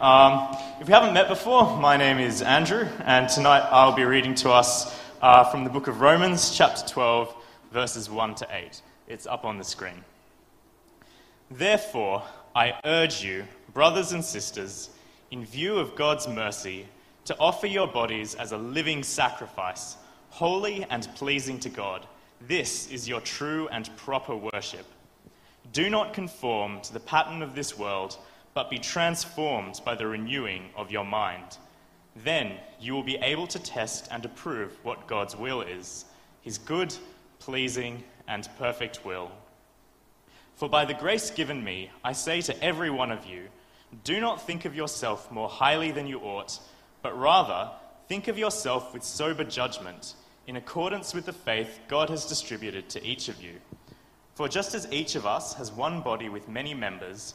Um, if we haven't met before, my name is Andrew, and tonight I'll be reading to us uh, from the book of Romans, chapter 12, verses 1 to 8. It's up on the screen. Therefore, I urge you, brothers and sisters, in view of God's mercy, to offer your bodies as a living sacrifice, holy and pleasing to God. This is your true and proper worship. Do not conform to the pattern of this world, but be transformed by the renewing of your mind. Then you will be able to test and approve what God's will is, his good, pleasing, and perfect will. For by the grace given me, I say to every one of you, do not think of yourself more highly than you ought, but rather think of yourself with sober judgment, in accordance with the faith God has distributed to each of you. For just as each of us has one body with many members,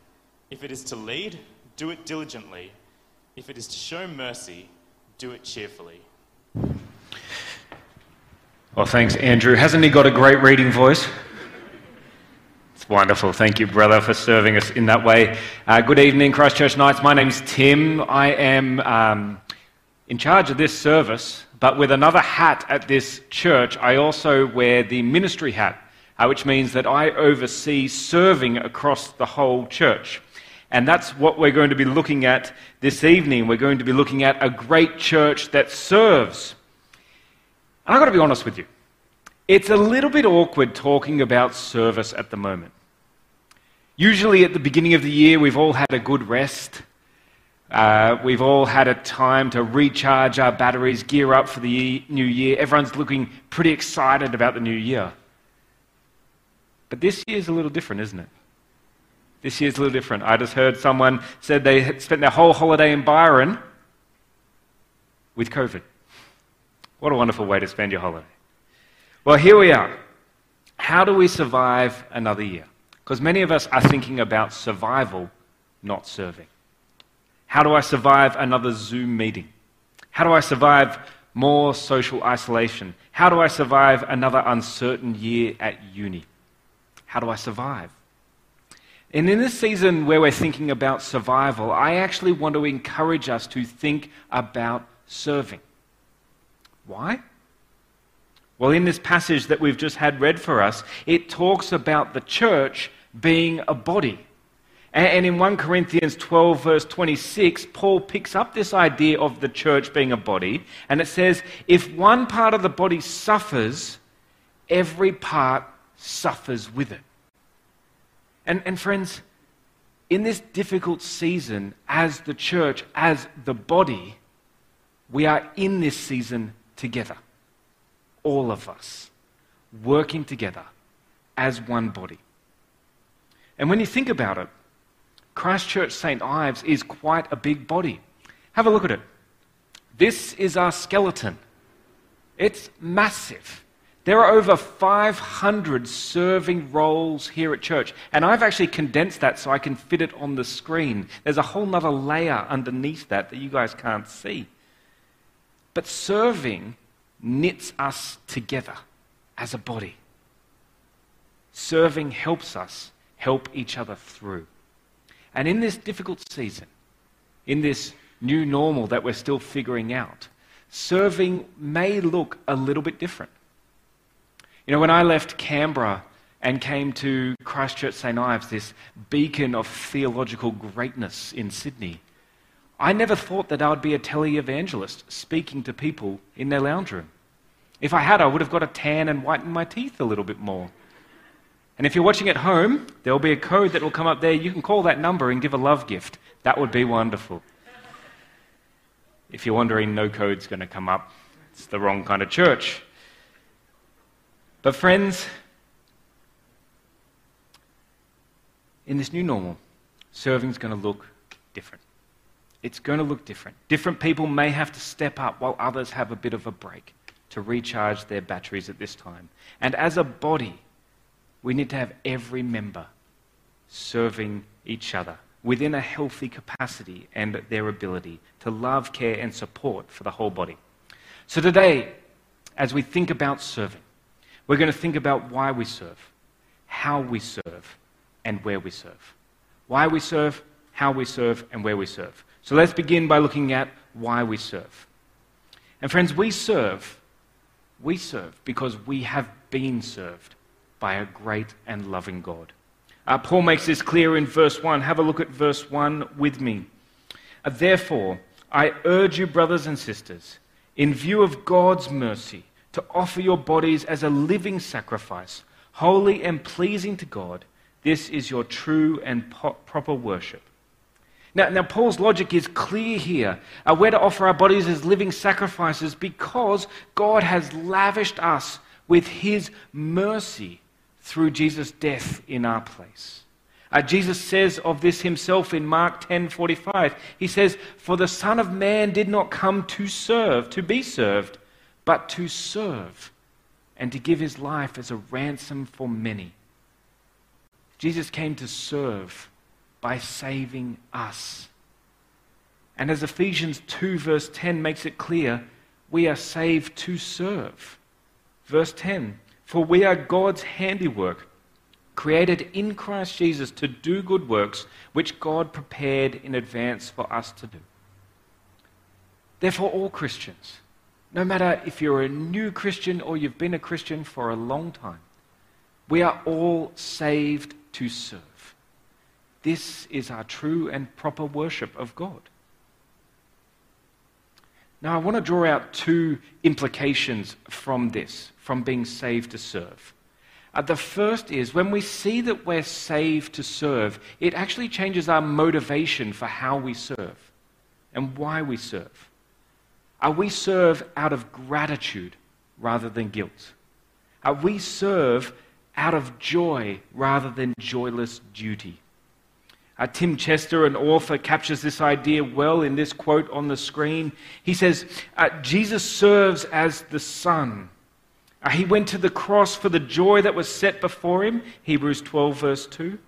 If it is to lead, do it diligently. If it is to show mercy, do it cheerfully. Well, thanks, Andrew. Hasn't he got a great reading voice? It's wonderful. Thank you, brother, for serving us in that way. Uh, good evening, Christchurch Knights. My name's Tim. I am um, in charge of this service. But with another hat at this church, I also wear the ministry hat, uh, which means that I oversee serving across the whole church. And that's what we're going to be looking at this evening. We're going to be looking at a great church that serves. And I've got to be honest with you. It's a little bit awkward talking about service at the moment. Usually at the beginning of the year, we've all had a good rest. Uh, we've all had a time to recharge our batteries, gear up for the new year. Everyone's looking pretty excited about the new year. But this year's a little different, isn't it? This year's a little different. I just heard someone said they spent their whole holiday in Byron with COVID. What a wonderful way to spend your holiday. Well, here we are. How do we survive another year? Because many of us are thinking about survival, not serving. How do I survive another Zoom meeting? How do I survive more social isolation? How do I survive another uncertain year at uni? How do I survive? And in this season where we're thinking about survival, I actually want to encourage us to think about serving. Why? Well, in this passage that we've just had read for us, it talks about the church being a body. And in 1 Corinthians 12, verse 26, Paul picks up this idea of the church being a body, and it says, If one part of the body suffers, every part suffers with it. And, and friends, in this difficult season, as the church, as the body, we are in this season together. All of us working together as one body. And when you think about it, Christchurch St. Ives is quite a big body. Have a look at it. This is our skeleton. It's massive. There are over 500 serving roles here at church, and I've actually condensed that so I can fit it on the screen. There's a whole other layer underneath that that you guys can't see. But serving knits us together as a body. Serving helps us help each other through. And in this difficult season, in this new normal that we're still figuring out, serving may look a little bit different. You know, when I left Canberra and came to Christchurch St. Ives, this beacon of theological greatness in Sydney, I never thought that I would be a televangelist speaking to people in their lounge room. If I had, I would have got a tan and whitened my teeth a little bit more. And if you're watching at home, there will be a code that will come up there. You can call that number and give a love gift. That would be wonderful. If you're wondering, no code's going to come up. It's the wrong kind of church. But, friends, in this new normal, serving's going to look different. it's going to look different. Different people may have to step up while others have a bit of a break to recharge their batteries at this time. And as a body, we need to have every member serving each other within a healthy capacity and their ability to love, care, and support for the whole body. So today, as we think about serving, we're going to think about why we serve, how we serve, and where we serve. Why we serve, how we serve, and where we serve. So let's begin by looking at why we serve. And friends, we serve. We serve because we have been served by a great and loving God. Uh, Paul makes this clear in verse 1. Have a look at verse 1 with me. Uh, Therefore, I urge you, brothers and sisters, in view of God's mercy, to offer your bodies as a living sacrifice, holy and pleasing to God. This is your true and po- proper worship. Now, now, Paul's logic is clear here. Uh, we're to offer our bodies as living sacrifices because God has lavished us with his mercy through Jesus' death in our place. Uh, Jesus says of this himself in Mark 10:45. He says, "For the Son of Man did not come to serve, to be served, but to serve, and to give his life as a ransom for many." Jesus came to serve by saving us. And as Ephesians 2, verse 10 makes it clear, we are saved to serve. Verse 10 For we are God's handiwork, created in Christ Jesus to do good works, which God prepared in advance for us to do. Therefore, all Christians, no matter if you're a new Christian or you've been a Christian for a long time, we are all saved to serve. This is our true and proper worship of God. Now, I want to draw out two implications from this, from being saved to serve. Uh, the first is when we see that we're saved to serve, it actually changes our motivation for how we serve and why we serve. Uh, we serve out of gratitude rather than guilt. Are we serve out of joy rather than joyless duty. Uh, Tim Chester, an author, captures this idea well in this quote on the screen. He says, uh, Jesus serves as the Son. Uh, he went to the cross for the joy that was set before him, Hebrews 12, verse 2.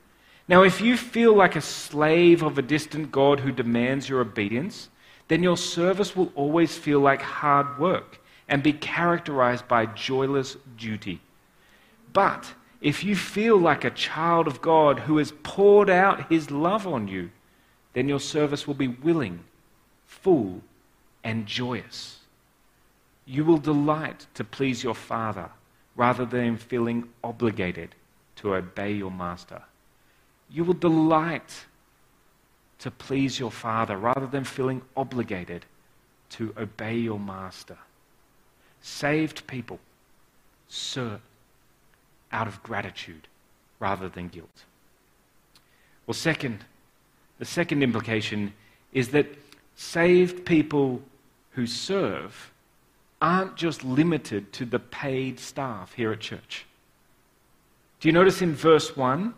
Now, if you feel like a slave of a distant God who demands your obedience, then your service will always feel like hard work and be characterized by joyless duty. But if you feel like a child of God who has poured out his love on you, then your service will be willing, full, and joyous. You will delight to please your Father rather than feeling obligated to obey your master. You will delight to please your Father rather than feeling obligated to obey your master. Saved people serve out of gratitude rather than guilt. Well, second, the second implication is that saved people who serve aren't just limited to the paid staff here at church. Do you notice in verse 1?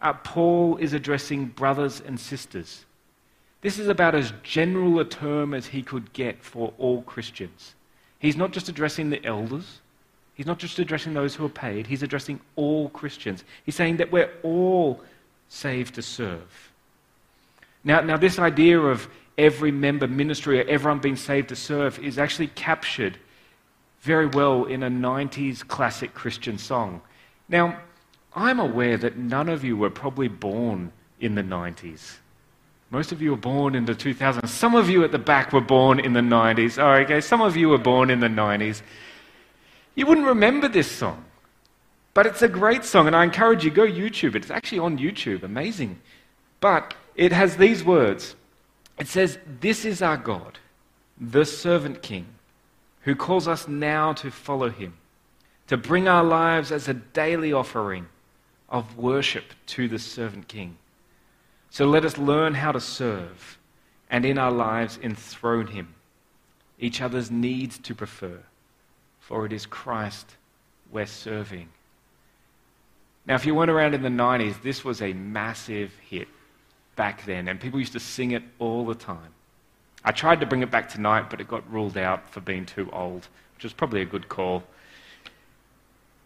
Uh, Paul is addressing brothers and sisters. This is about as general a term as he could get for all Christians. He's not just addressing the elders, He's not just addressing those who are paid, he's addressing all Christians. He's saying that we're all saved to serve. Now, now this idea of every member ministry or everyone being saved to serve is actually captured very well in a 90s classic Christian song. Now, I'm aware that none of you were probably born in the 90s. Most of you were born in the 2000s. Some of you at the back were born in the 90s. Oh, okay, some of you were born in the 90s. You wouldn't remember this song. But it's a great song, and I encourage you, go YouTube it. It's actually on YouTube. Amazing. But it has these words It says, This is our God, the servant king, who calls us now to follow him, to bring our lives as a daily offering of worship to the servant king. So let us learn how to serve and in our lives enthrone him, each other's needs to prefer for it is Christ we're serving. Now, if you weren't around in the 90s, this was a massive hit back then, and people used to sing it all the time. I tried to bring it back tonight, but it got ruled out for being too old, which was probably a good call.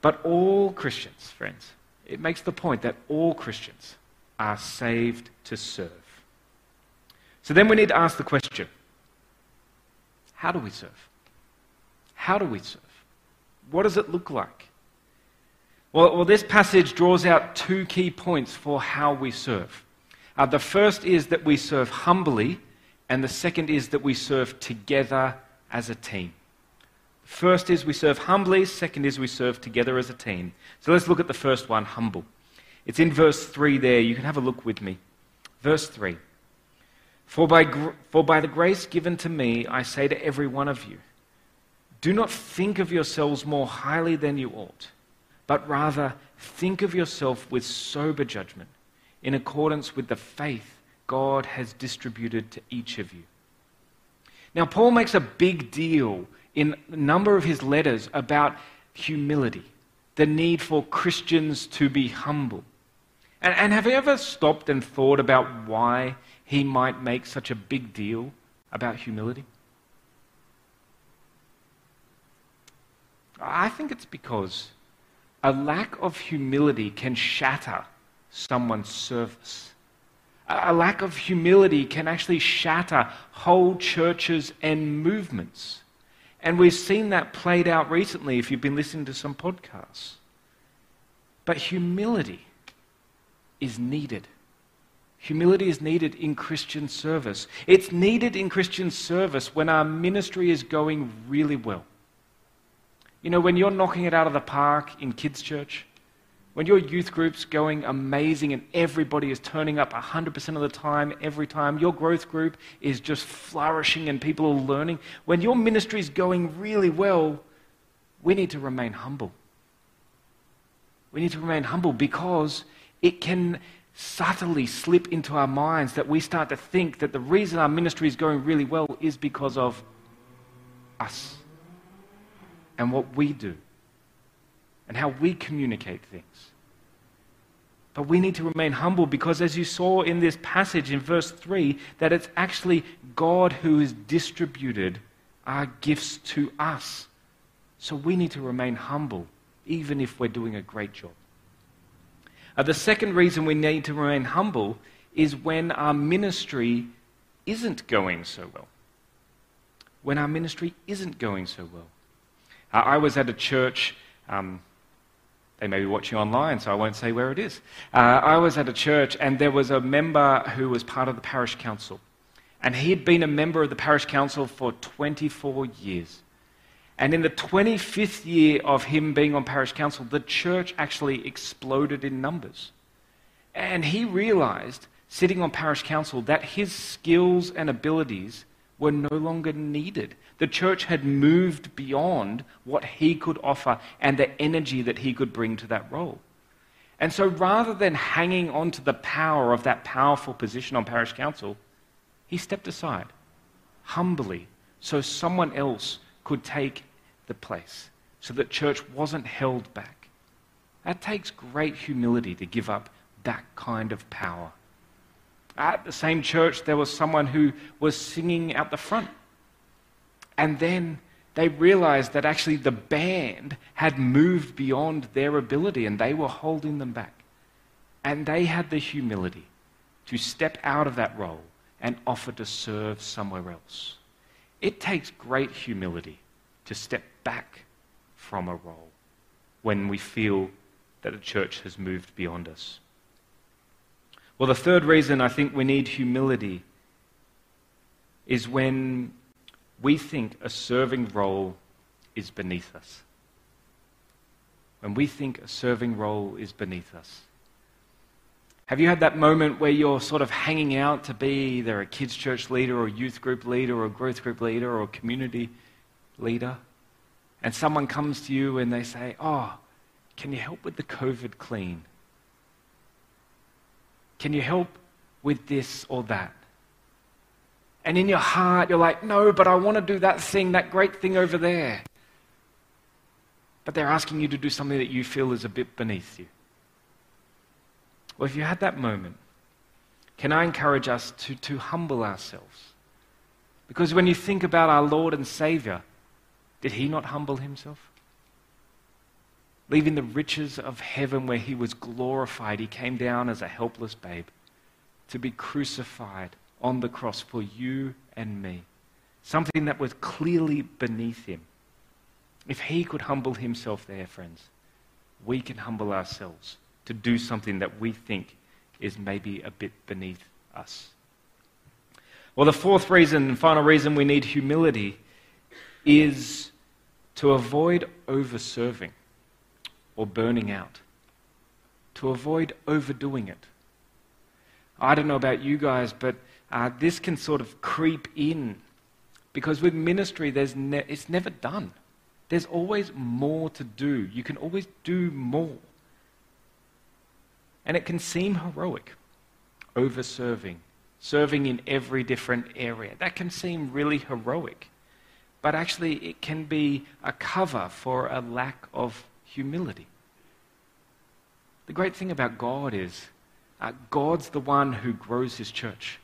But all Christians, friends, it makes the point that all Christians are saved to serve. So then we need to ask the question how do we serve? How do we serve? What does it look like? Well, well this passage draws out two key points for how we serve. Uh, the first is that we serve humbly, and the second is that we serve together as a team. First is we serve humbly, second is we serve together as a team. So let's look at the first one humble. It's in verse 3 there. You can have a look with me. Verse 3 For by, for by the grace given to me, I say to every one of you, do not think of yourselves more highly than you ought, but rather think of yourself with sober judgment in accordance with the faith God has distributed to each of you. Now, Paul makes a big deal in a number of his letters about humility, the need for Christians to be humble. And, and have you ever stopped and thought about why he might make such a big deal about humility? I think it's because a lack of humility can shatter someone's service. A lack of humility can actually shatter whole churches and movements. And we've seen that played out recently if you've been listening to some podcasts. But humility is needed. Humility is needed in Christian service. It's needed in Christian service when our ministry is going really well. You know, when you're knocking it out of the park in kids' church, when your youth group's going amazing and everybody is turning up 100% of the time, every time, your growth group is just flourishing and people are learning, when your ministry is going really well, we need to remain humble. We need to remain humble because it can subtly slip into our minds that we start to think that the reason our ministry is going really well is because of us and what we do and how we communicate things. But we need to remain humble because, as you saw in this passage in verse 3, that it's actually God who has distributed our gifts to us. So we need to remain humble, even if we're doing a great job. Uh, the second reason we need to remain humble is when our ministry isn't going so well. When our ministry isn't going so well. Uh, I was at a church. Um, they may be watching online, so I won't say where it is. Uh, I was at a church, and there was a member who was part of the parish council. And he had been a member of the parish council for 24 years. And in the 25th year of him being on parish council, the church actually exploded in numbers. And he realized, sitting on parish council, that his skills and abilities were no longer needed. The church had moved beyond what he could offer and the energy that he could bring to that role. And so rather than hanging on to the power of that powerful position on parish council, he stepped aside humbly so someone else could take the place, so that church wasn't held back. That takes great humility to give up that kind of power. At the same church, there was someone who was singing out the front. And then they realized that actually the band had moved beyond their ability and they were holding them back. And they had the humility to step out of that role and offer to serve somewhere else. It takes great humility to step back from a role when we feel that a church has moved beyond us. Well, the third reason I think we need humility is when we think a serving role is beneath us. When we think a serving role is beneath us. Have you had that moment where you're sort of hanging out to be either a kids' church leader or youth group leader or growth group leader or community leader? And someone comes to you and they say, Oh, can you help with the COVID clean? Can you help with this or that? And in your heart, you're like, no, but I want to do that thing, that great thing over there. But they're asking you to do something that you feel is a bit beneath you. Well, if you had that moment, can I encourage us to, to humble ourselves Because when you think about our Lord and Savior, did he not humble himself? Leaving the riches of heaven where he was glorified, he came down as a helpless babe to be crucified on the cross for you and me. Something that was clearly beneath him. If he could humble himself there, friends, we can humble ourselves to do something that we think is maybe a bit beneath us. Well, the fourth reason and final reason we need humility is to avoid overserving or burning out, to avoid overdoing it. I don't know about you guys, but uh, this can sort of creep in because with ministry, there's ne- it's never done. There's always more to do. You can always do more. And it can seem heroic, over serving, serving in every different area. That can seem really heroic. But actually, it can be a cover for a lack of humility. The great thing about God is uh, God's the one who grows his church.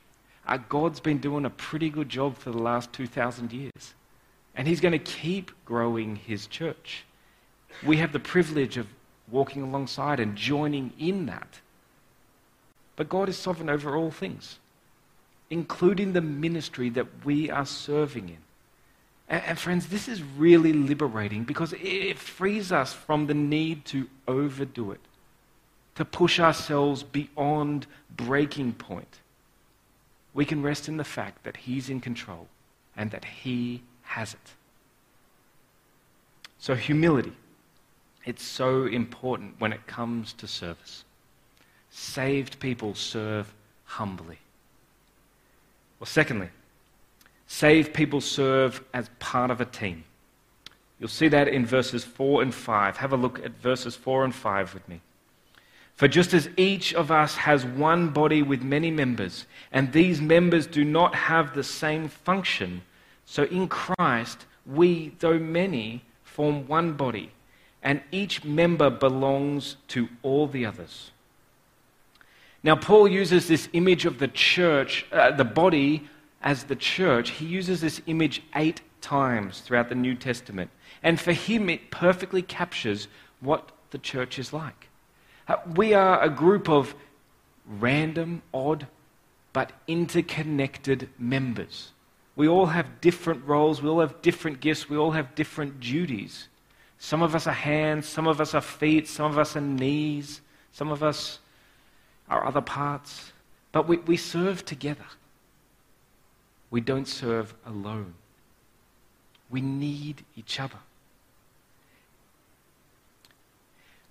Uh, God's been doing a pretty good job for the last 2,000 years. And he's going to keep growing his church. We have the privilege of walking alongside and joining in that. But God is sovereign over all things, including the ministry that we are serving in. And, friends, this is really liberating because it frees us from the need to overdo it, to push ourselves beyond breaking point. We can rest in the fact that He's in control and that He has it. So, humility, it's so important when it comes to service. Saved people serve humbly. Well, secondly, saved people serve as part of a team. You'll see that in verses 4 and 5. Have a look at verses 4 and 5 with me. For just as each of us has one body with many members, and these members do not have the same function, so in Christ we, though many, form one body, and each member belongs to all the others. Now, Paul uses this image of the church, uh, the body, as the church. He uses this image eight times throughout the New Testament. And for him, it perfectly captures what the church is like. Uh, we are a group of random, odd, but interconnected members. We all have different roles, we all have different gifts, we all have different duties. Some of us are hands, some of us are feet, some of us are knees, some of us are other parts. But we, we serve together. We don't serve alone. We need each other.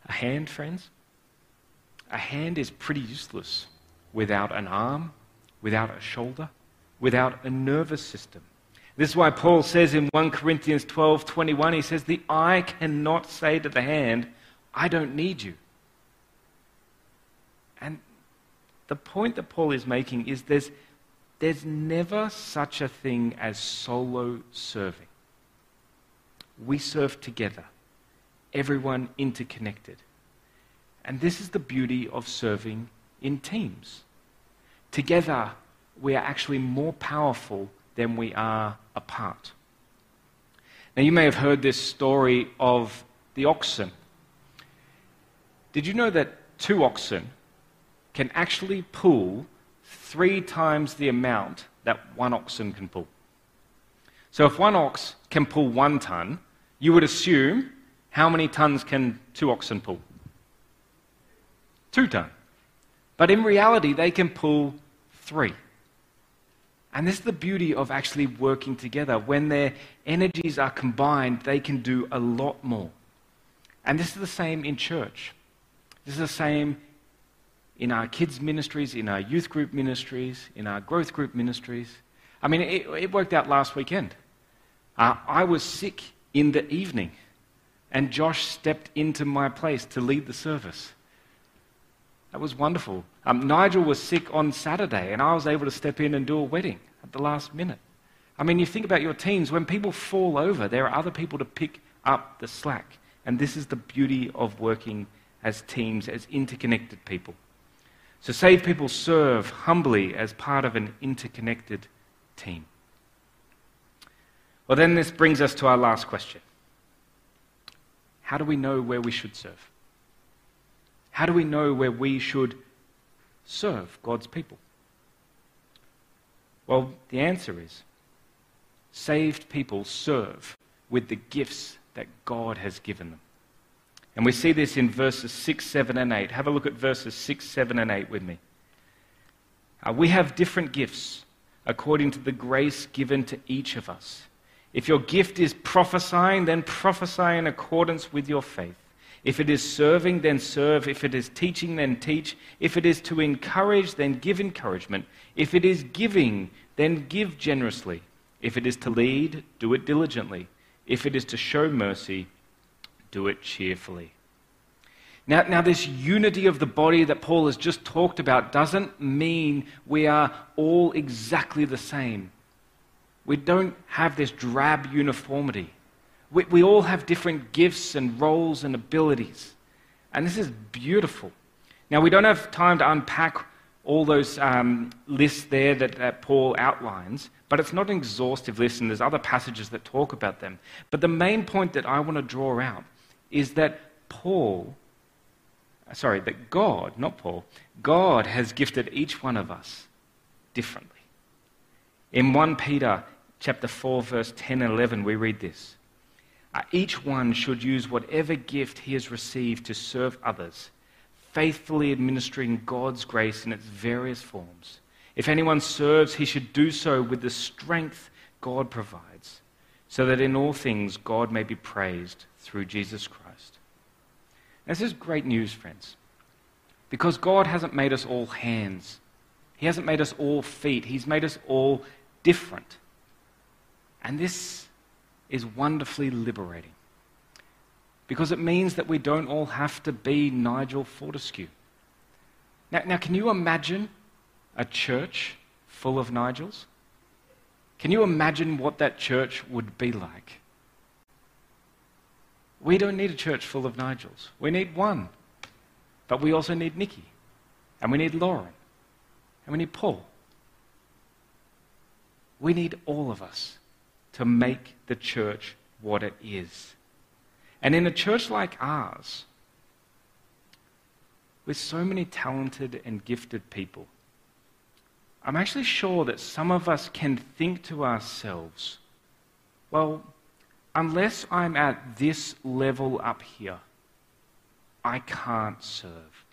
A hand, friends, a hand is pretty useless without an arm, without a shoulder, without a nervous system. This is why Paul says in 1 Corinthians 12 21, he says, The eye cannot say to the hand, I don't need you. And the point that Paul is making is there's, there's never such a thing as solo serving. We serve together, everyone interconnected. And this is the beauty of serving in teams. Together, we are actually more powerful than we are apart. Now, you may have heard this story of the oxen. Did you know that two oxen can actually pull three times the amount that one oxen can pull? So, if one ox can pull one ton, you would assume how many tons can two oxen pull? two ton. But in reality, they can pull three. And this is the beauty of actually working together. When their energies are combined, they can do a lot more. And this is the same in church. This is the same in our kids' ministries, in our youth group ministries, in our growth group ministries. I mean, it, it worked out last weekend. Uh, I was sick in the evening, and Josh stepped into my place to lead the service. That was wonderful. Um, Nigel was sick on Saturday, and I was able to step in and do a wedding at the last minute. I mean, you think about your teams, when people fall over, there are other people to pick up the slack. And this is the beauty of working as teams, as interconnected people. So, saved people serve humbly as part of an interconnected team. Well, then this brings us to our last question How do we know where we should serve? How do we know where we should serve God's people? Well, the answer is saved people serve with the gifts that God has given them. And we see this in verses 6, 7, and 8. Have a look at verses 6, 7, and 8 with me. Uh, we have different gifts according to the grace given to each of us. If your gift is prophesying, then prophesy in accordance with your faith. If it is serving, then serve. If it is teaching, then teach. If it is to encourage, then give encouragement. If it is giving, then give generously. If it is to lead, do it diligently. If it is to show mercy, do it cheerfully. Now, now, this unity of the body that Paul has just talked about doesn't mean we are all exactly the same. We don't have this drab uniformity. We, we all have different gifts and roles and abilities. And this is beautiful. Now, we don't have time to unpack all those um, lists there that, that Paul outlines, but it's not an exhaustive list, and there's other passages that talk about them. But the main point that I want to draw out is that Paul sorry, that God, not Paul, God has gifted each one of us differently. In 1 Peter chapter 4 verse 10 and 11 we read this. Uh, each one should use whatever gift he has received to serve others, faithfully administering God's grace in its various forms. If anyone serves, he should do so with the strength God provides, so that in all things God may be praised through Jesus Christ. This is great news, friends. Because God hasn't made us all hands, He hasn't made us all feet, He's made us all different. And this is wonderfully liberating. Because it means that we don't all have to be Nigel Fortescue. Now, now can you imagine a church full of Nigels? Can you imagine what that church would be like? We don't need a church full of Nigels. We need one. But we also need Nikki. And we need Lauren. And we need Paul. We need all of us to make the church what it is. And in a church like ours, with so many talented and gifted people, I'm actually sure that some of us can think to ourselves, well, unless I'm at this level up here, I can't serve.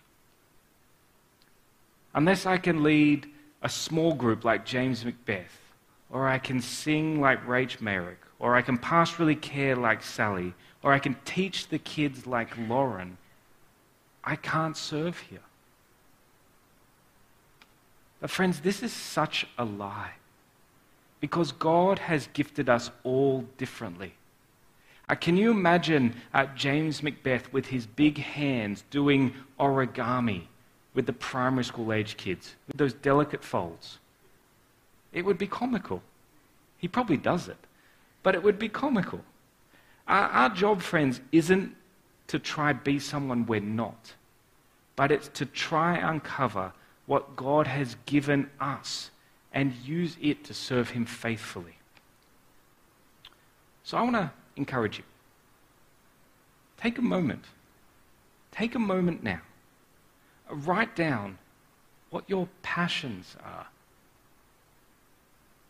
Unless I can lead a small group like James Macbeth, or I can sing like Rach Merrick, or I can pastorally care like Sally, or I can teach the kids like Lauren, I can't serve here. But, friends, this is such a lie. Because God has gifted us all differently. Uh, can you imagine uh, James Macbeth with his big hands doing origami with the primary school age kids, with those delicate folds? It would be comical. He probably does it, but it would be comical. Our, our job, friends, isn't to try be someone we're not, but it's to try uncover what God has given us and use it to serve Him faithfully. So I want to encourage you. Take a moment. Take a moment now. Write down what your passions are.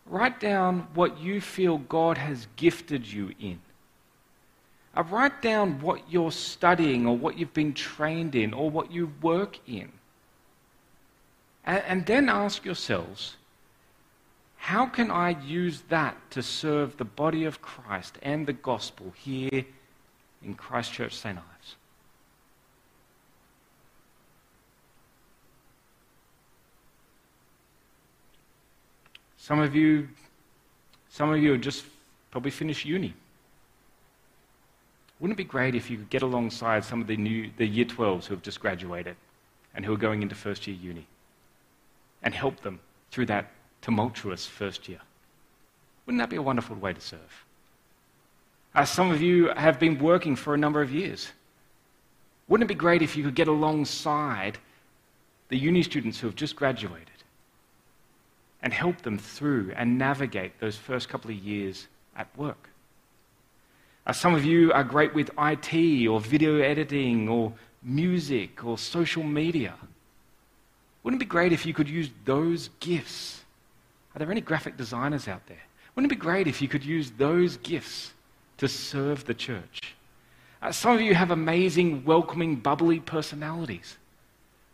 Write down what you feel God has gifted you in. Uh, write down what you're studying or what you've been trained in or what you work in. And, and then ask yourselves how can I use that to serve the body of Christ and the gospel here in Christchurch St. Ives? Some of you, some of you have just probably finished uni. Wouldn't it be great if you could get alongside some of the new the year 12s who have just graduated and who are going into first year uni and help them through that tumultuous first year. Wouldn't that be a wonderful way to serve? As some of you have been working for a number of years. Wouldn't it be great if you could get alongside the uni students who have just graduated and help them through and navigate those first couple of years at work. Uh, some of you are great with IT or video editing or music or social media. Wouldn't it be great if you could use those gifts? Are there any graphic designers out there? Wouldn't it be great if you could use those gifts to serve the church? Uh, some of you have amazing, welcoming, bubbly personalities.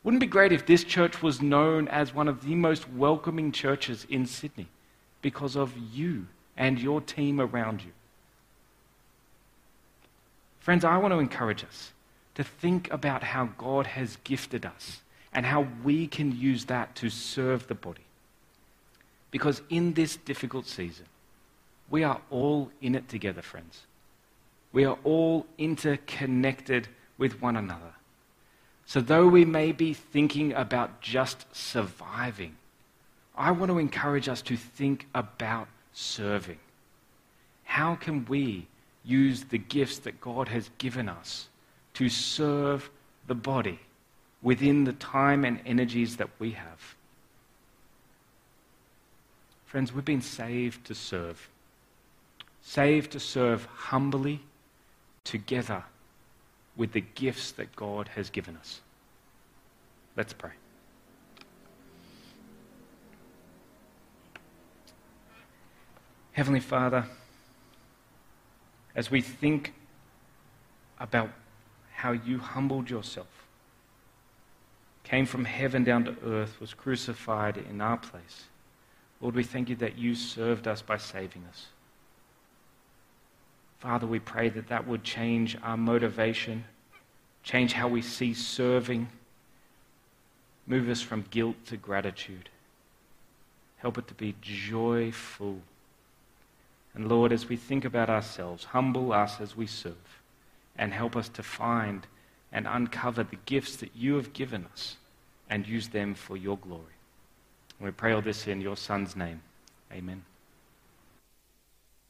Wouldn't it be great if this church was known as one of the most welcoming churches in Sydney because of you and your team around you? Friends, I want to encourage us to think about how God has gifted us and how we can use that to serve the body. Because in this difficult season, we are all in it together, friends. We are all interconnected with one another. So, though we may be thinking about just surviving, I want to encourage us to think about serving. How can we use the gifts that God has given us to serve the body within the time and energies that we have? Friends, we've been saved to serve. Saved to serve humbly together with the gifts that God has given us. Let's pray. Heavenly Father, as we think about how you humbled yourself, came from heaven down to earth, was crucified in our place, Lord, we thank you that you served us by saving us. Father, we pray that that would change our motivation, change how we see serving, move us from guilt to gratitude. Help it to be joyful. And Lord, as we think about ourselves, humble us as we serve, and help us to find and uncover the gifts that you have given us and use them for your glory. And we pray all this in your Son's name. Amen.